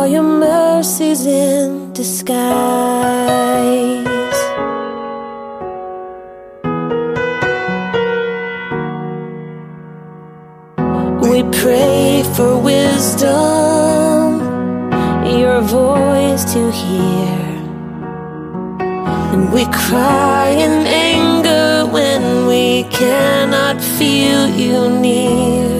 are your mercies in disguise? We pray for wisdom, your voice to hear. And we cry in anger when we cannot feel you near.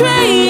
Friends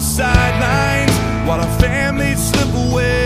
sidelines while our families slip away.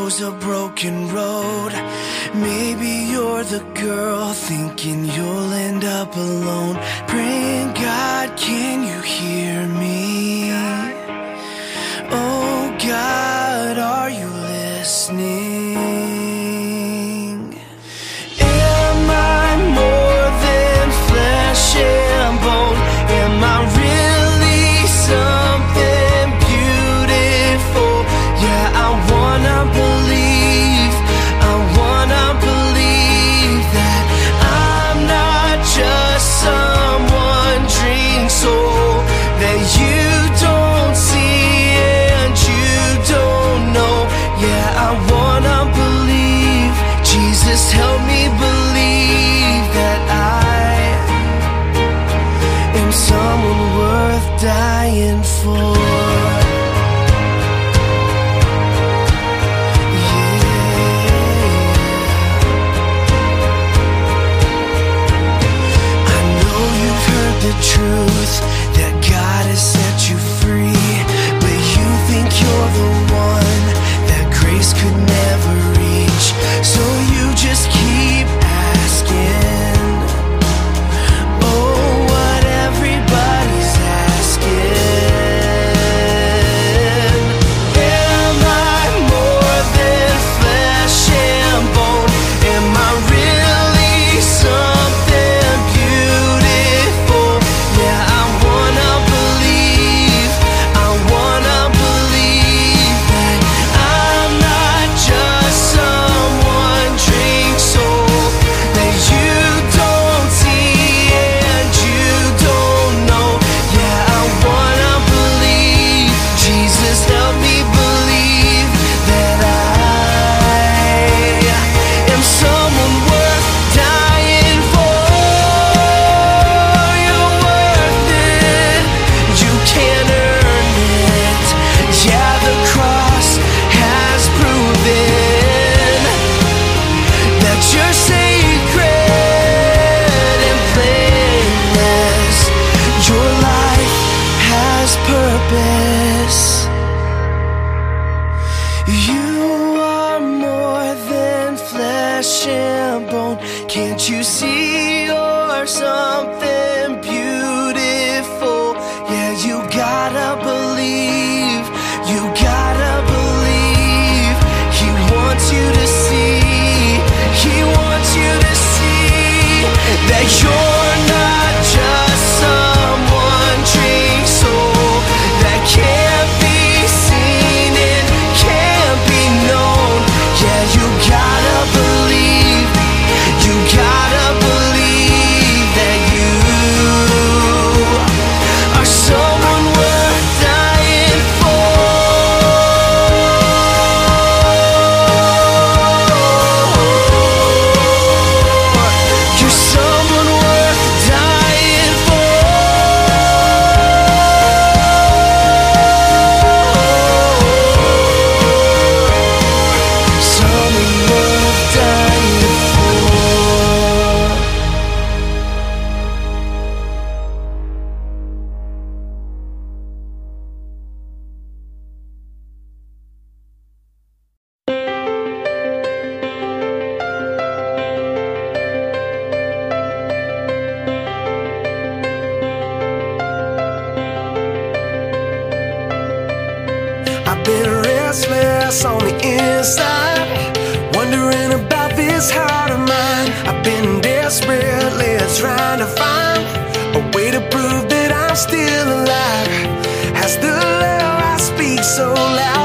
chose a broken road. Maybe you're the girl thinking you'll end up alone. Praying, God, can you hear me? Oh, God, are you listening? inside, wondering about this heart of mine. I've been desperately trying to find a way to prove that I'm still alive. Has the love I speak so loud?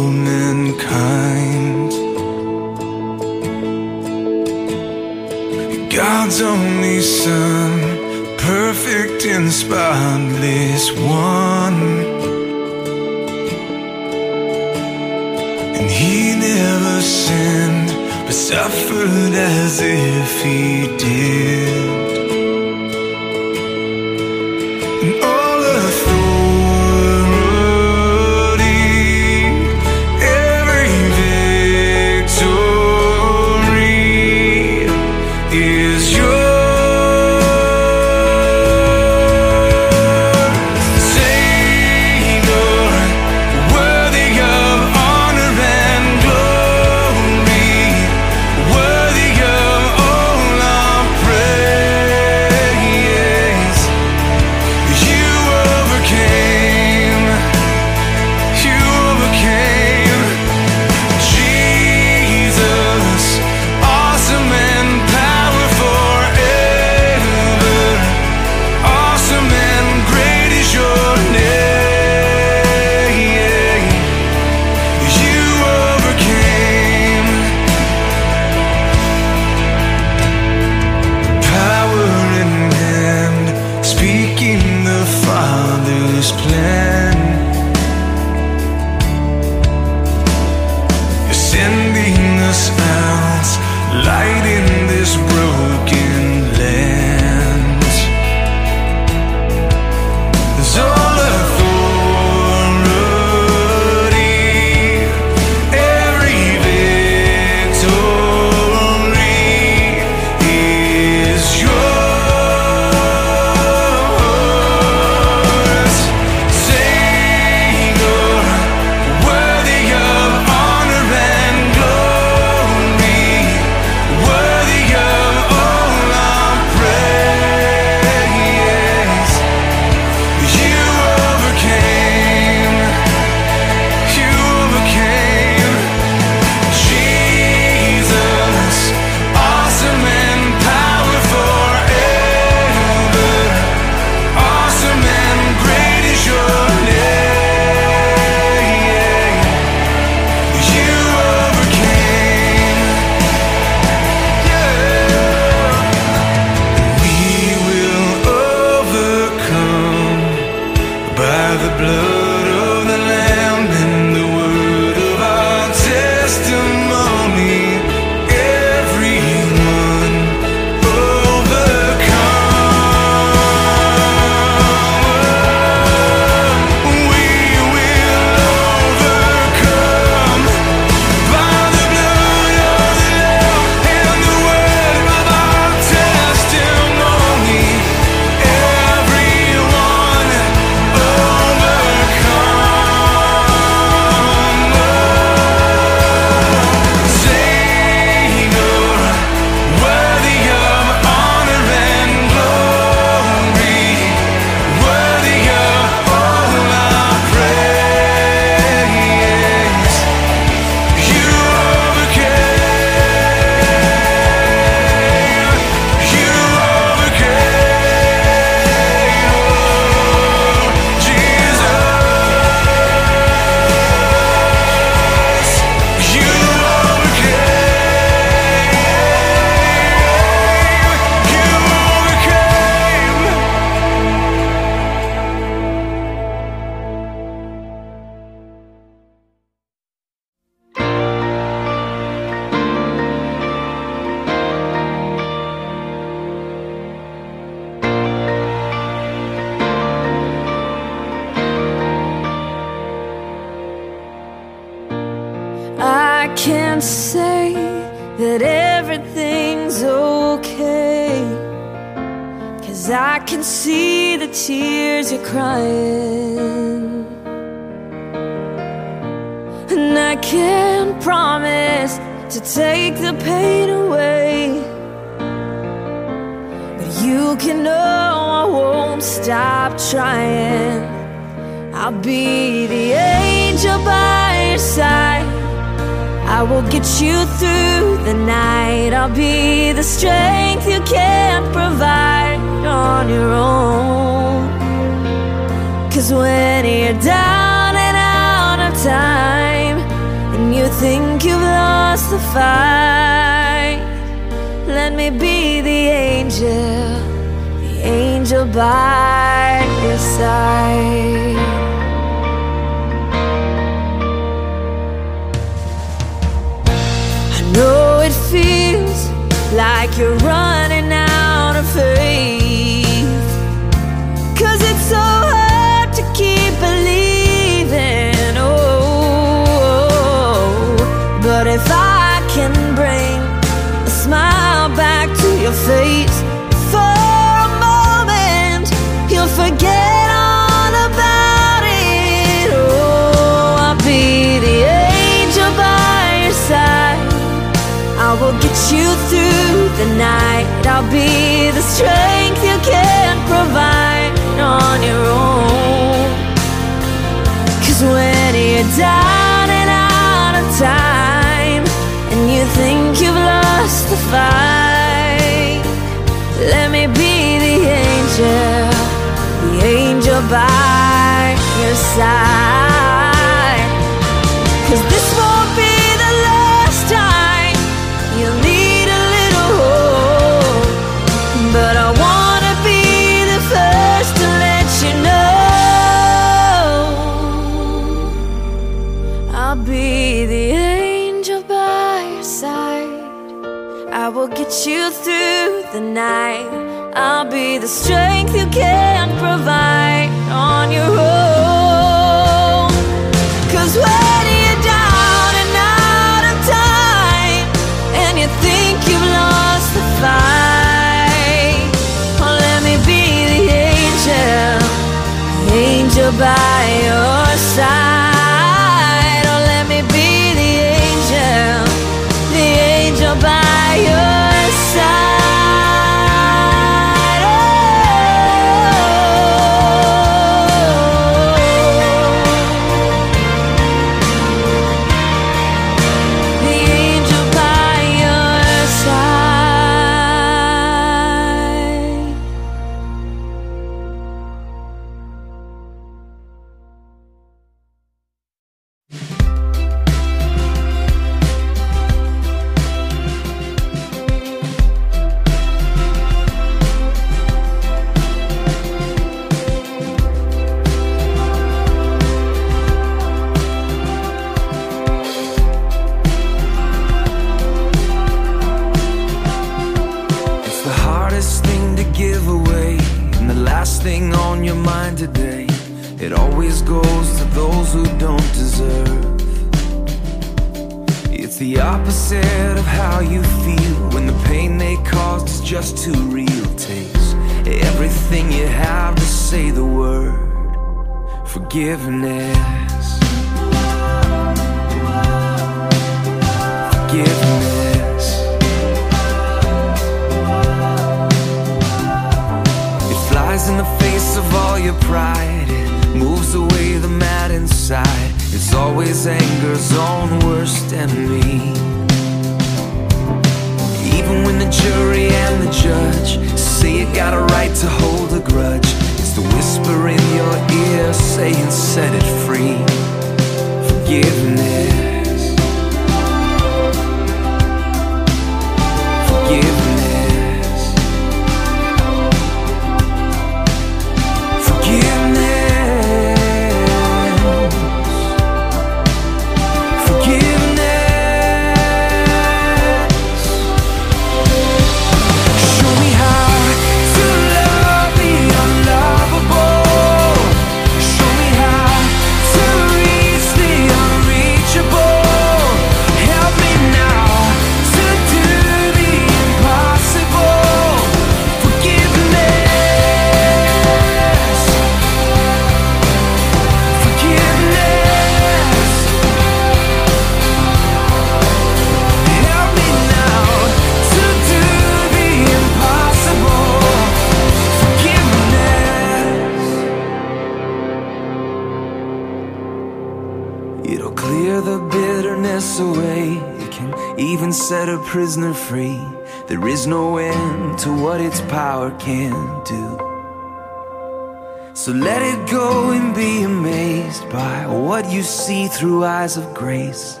So let it go and be amazed by what you see through eyes of grace.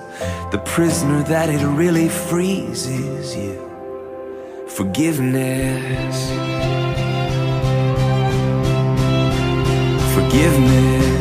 The prisoner that it really frees is you. Forgiveness. Forgiveness.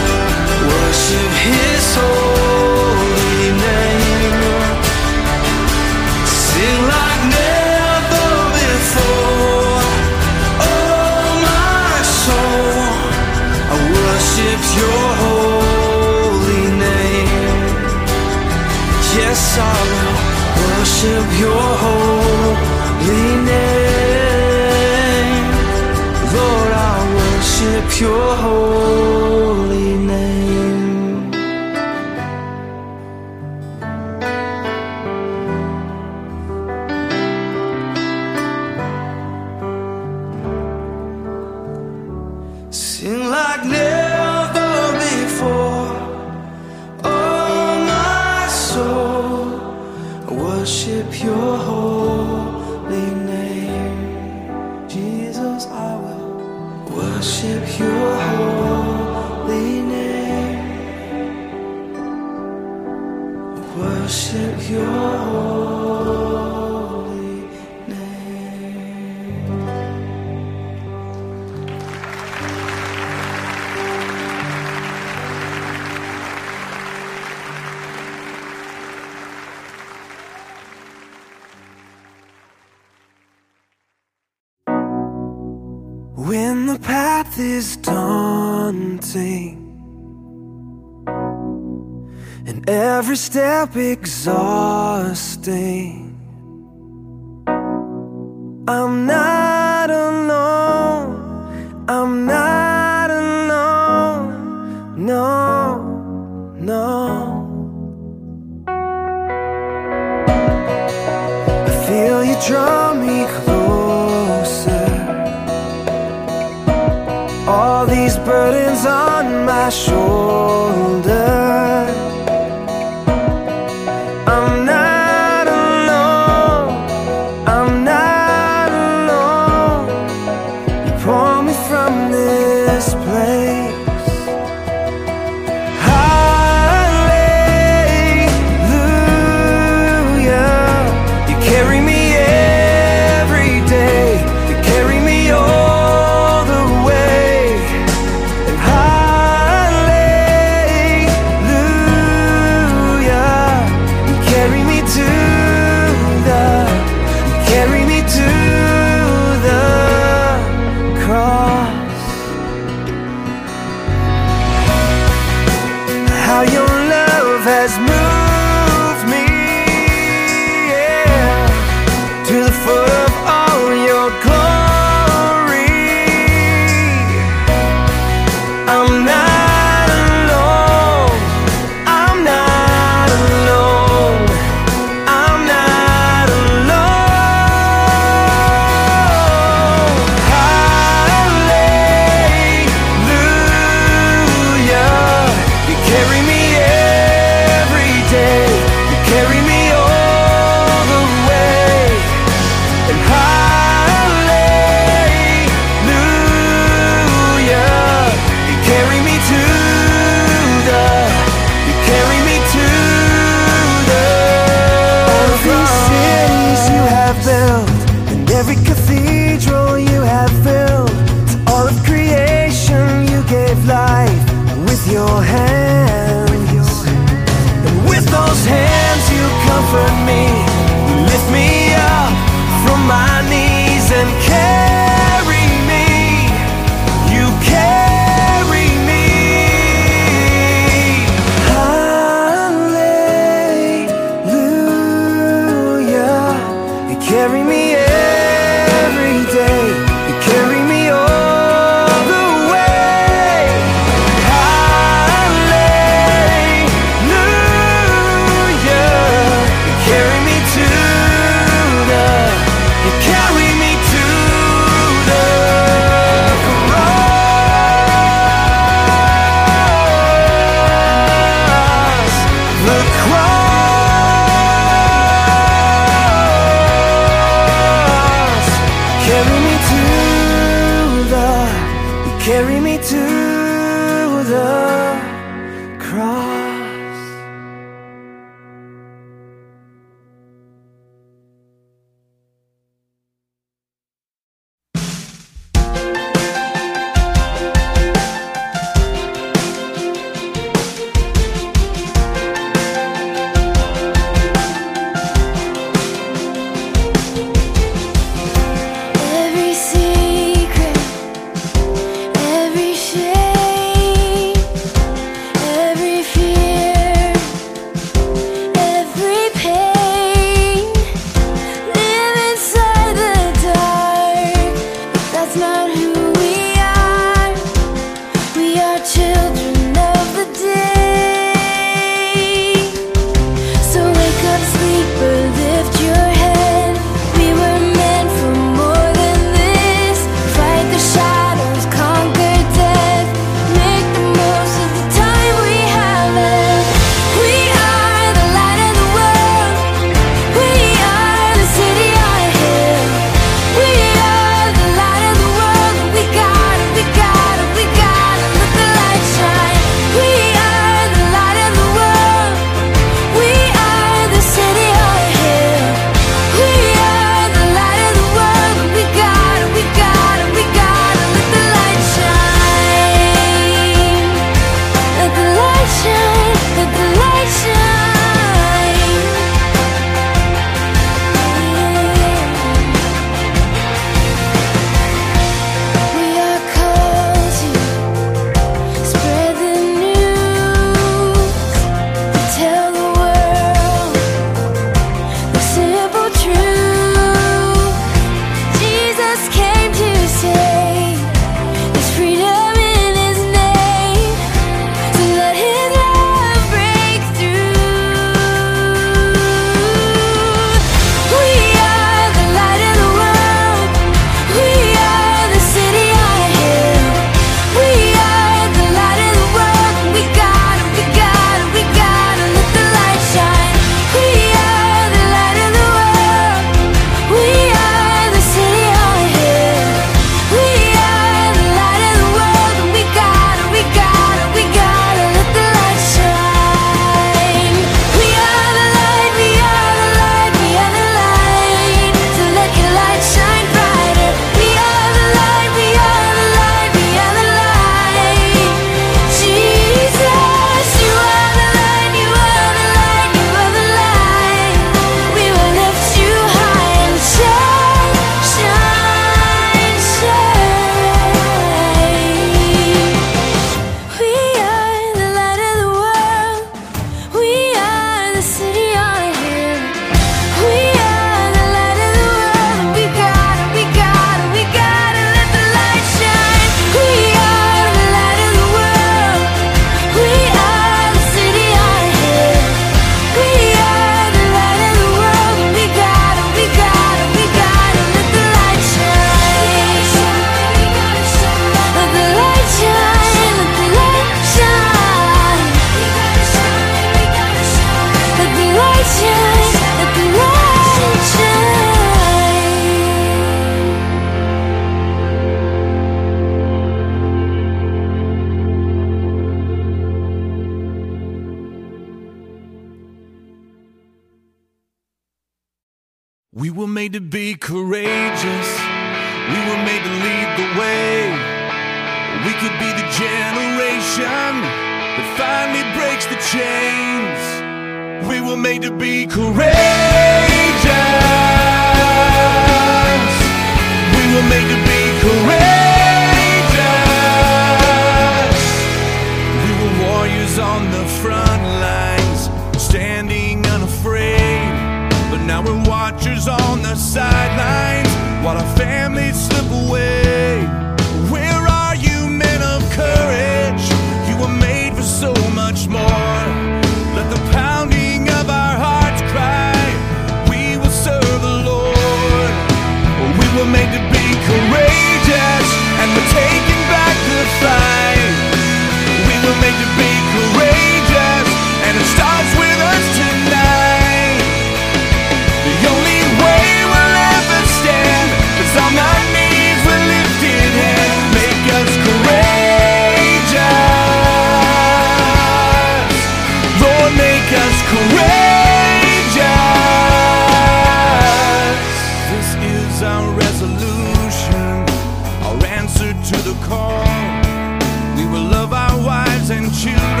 Children.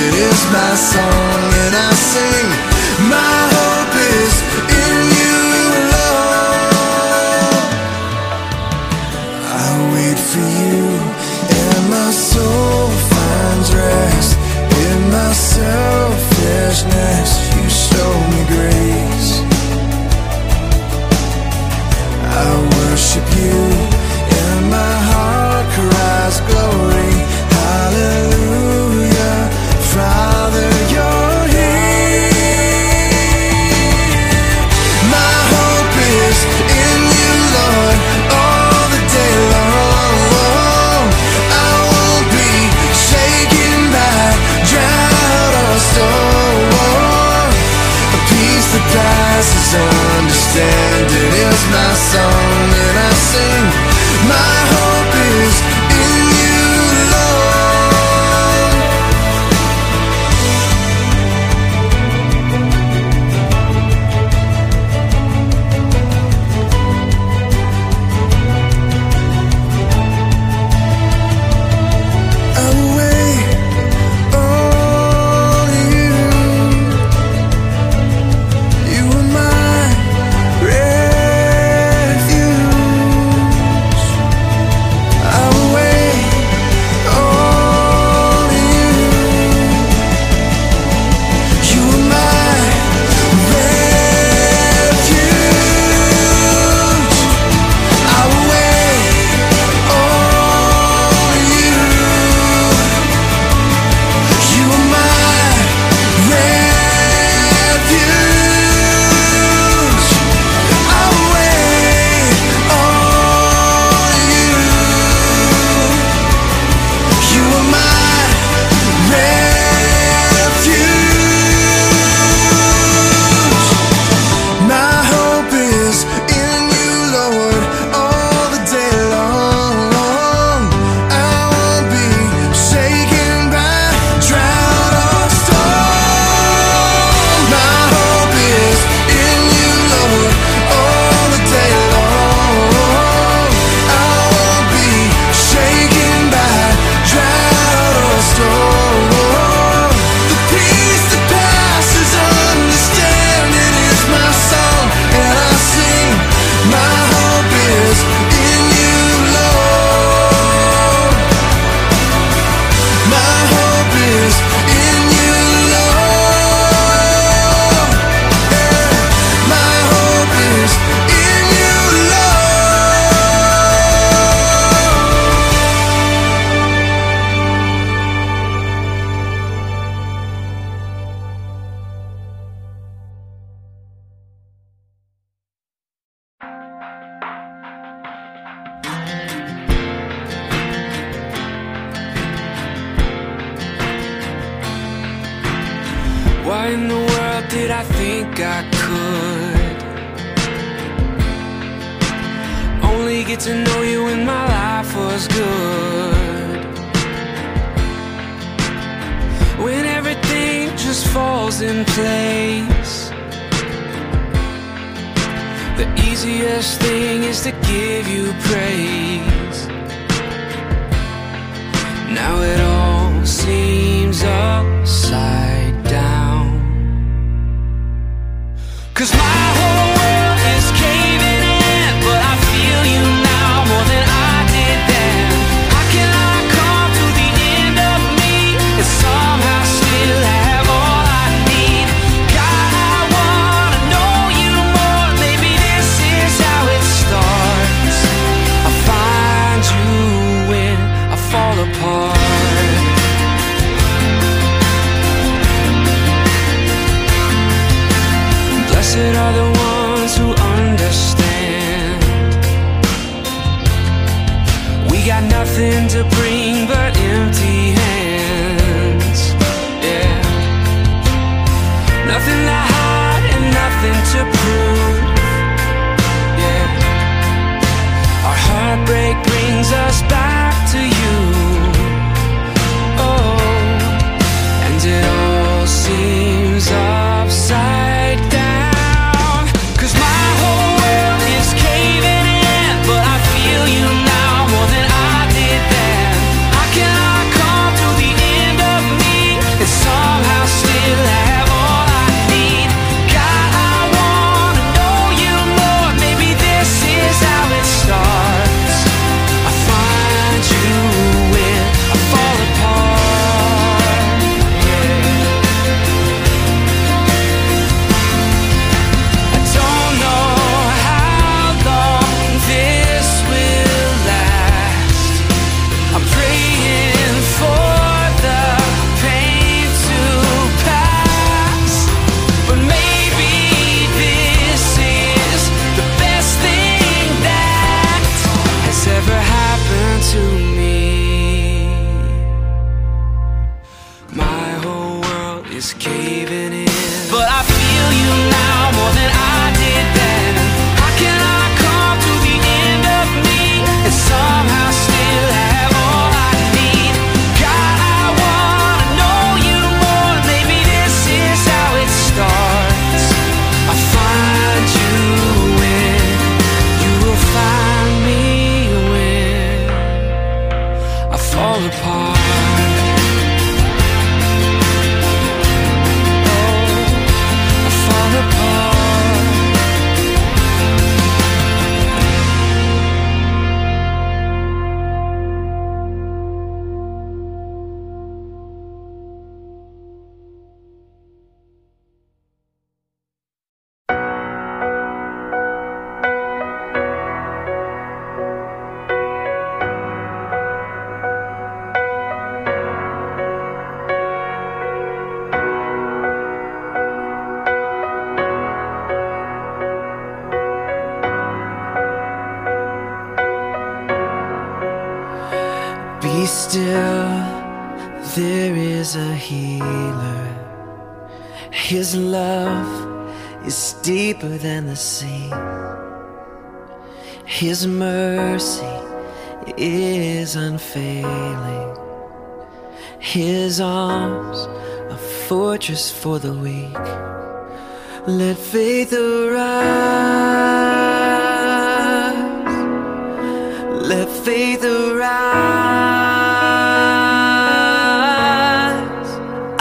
Understanding is my song, and I sing.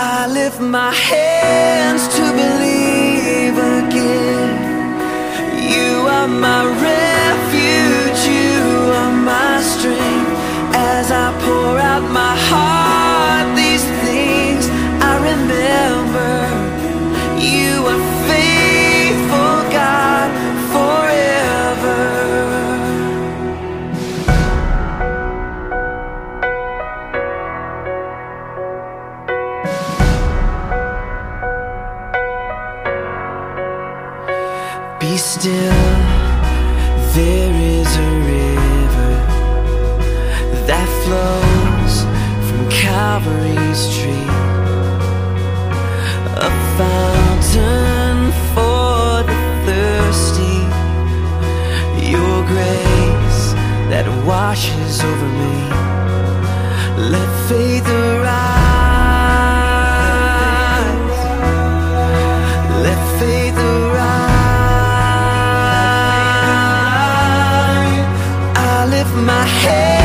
I lift my hands to believe again. You are my refuge, you are my strength as I pour out my heart. A fountain for the thirsty. Your grace that washes over me. Let faith arise. Let faith arise. I lift my head.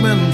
freshman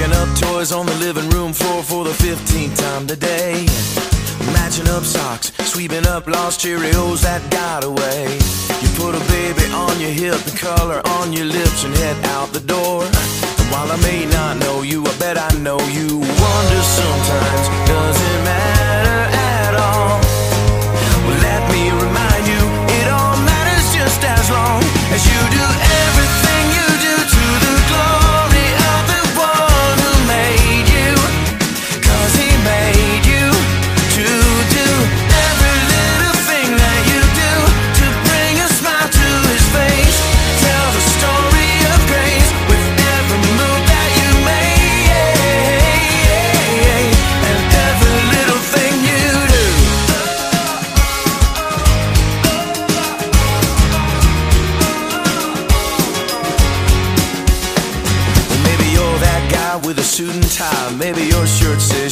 picking up toys on the living room floor for the 15th time today. Matching up socks, sweeping up lost Cheerios that got away. You put a baby on your hip, the color on your lips, and head out the door. And while I may not know you, I bet I know you. Wonder sometimes, does it matter at all? Well, let me remind you, it all matters just as long as you do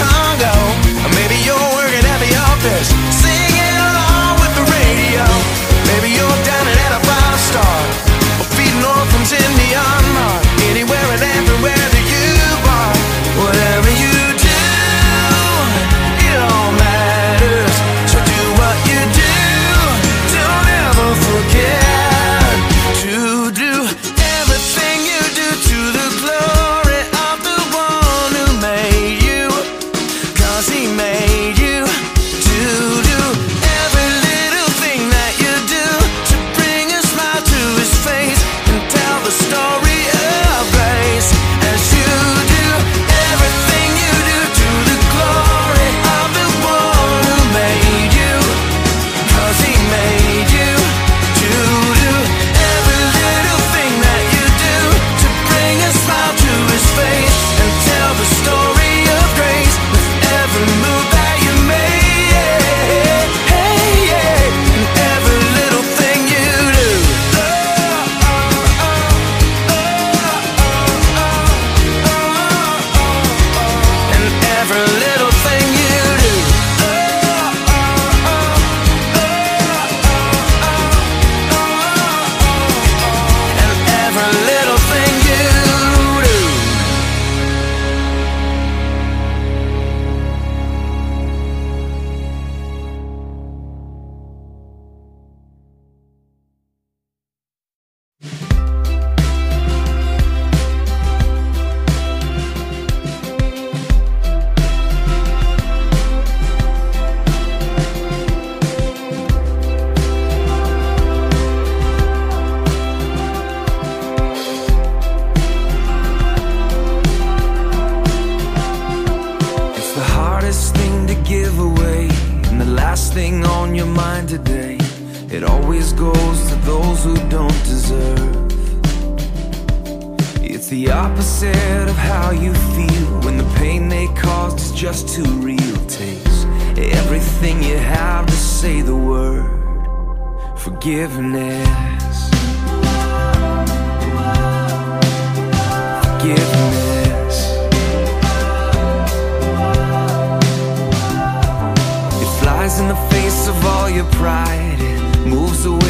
come. Goes to those who don't deserve. It's the opposite of how you feel when the pain they caused is just too real. Takes everything you have to say the word forgiveness. Forgiveness. It flies in the face of all your pride. It moves away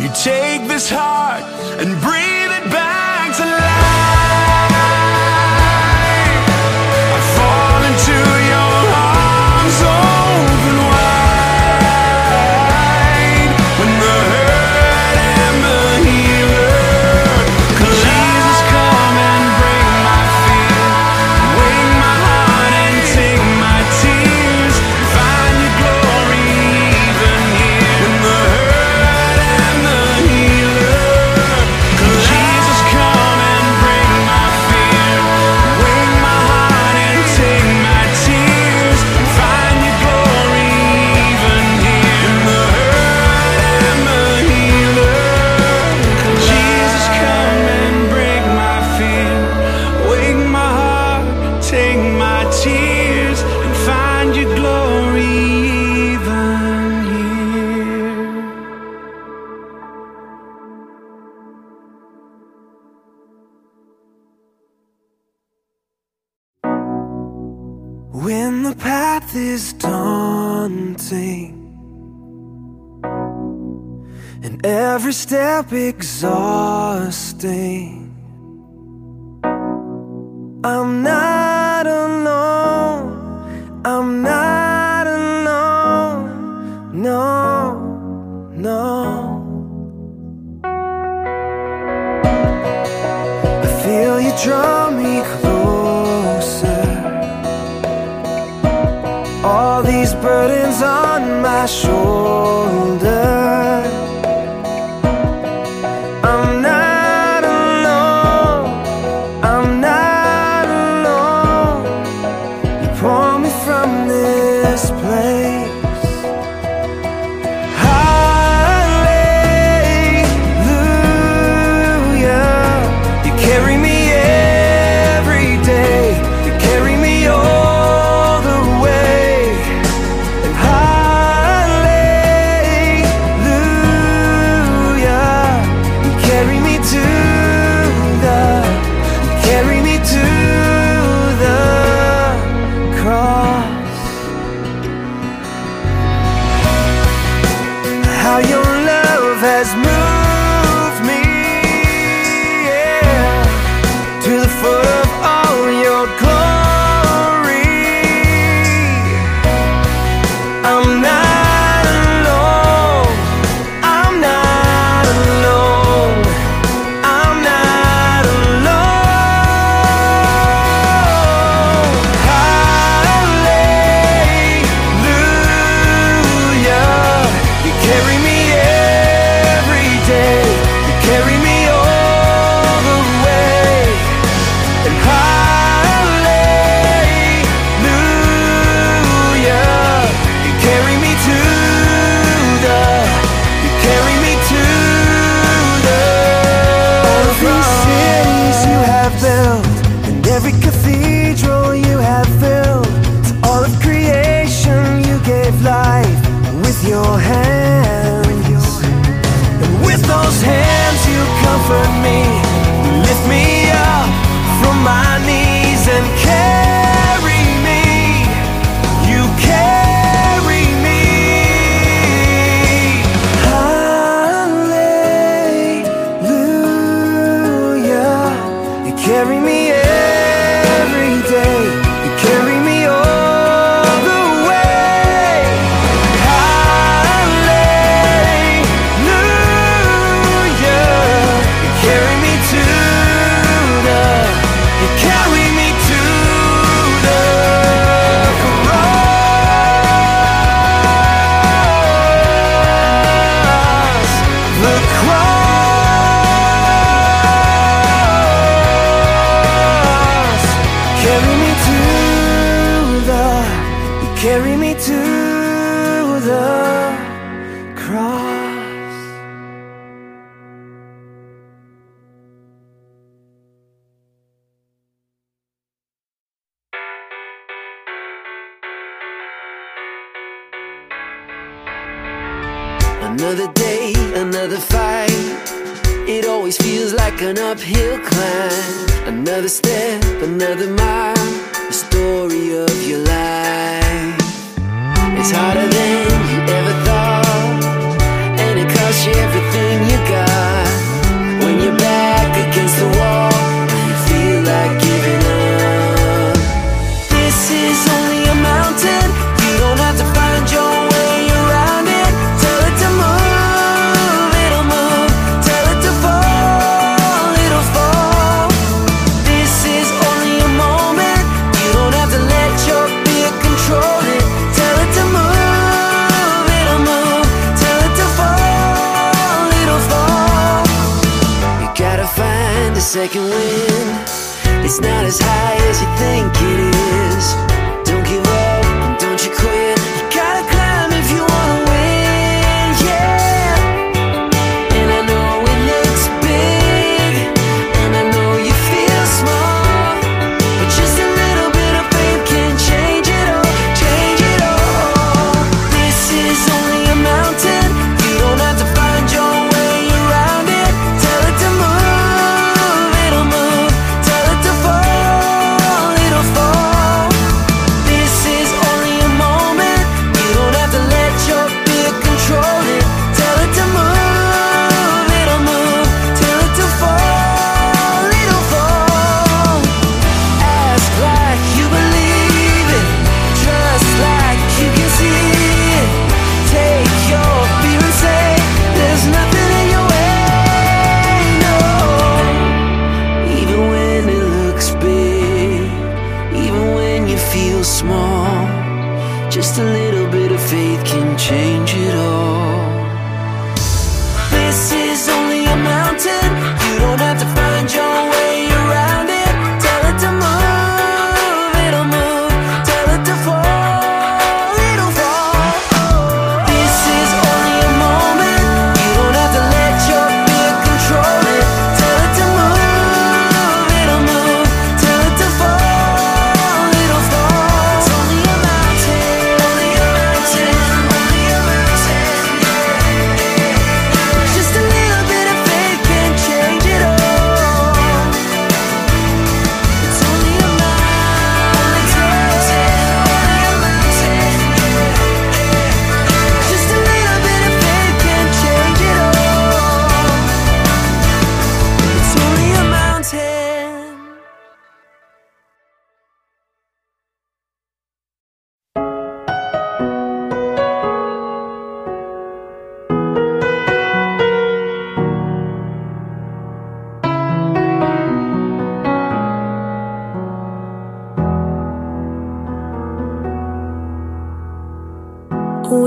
You take this heart and breathe step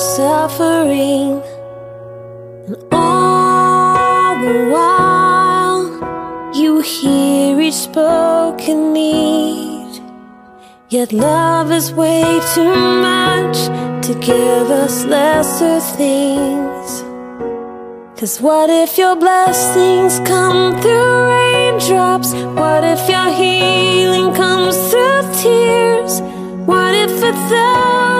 suffering And all the while You hear each spoken need Yet love is way too much To give us lesser things Cause what if your blessings come through raindrops? What if your healing comes through tears? What if it's thousand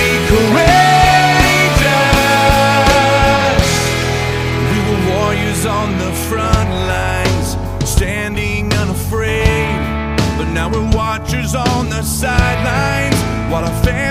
sidelines. While I fan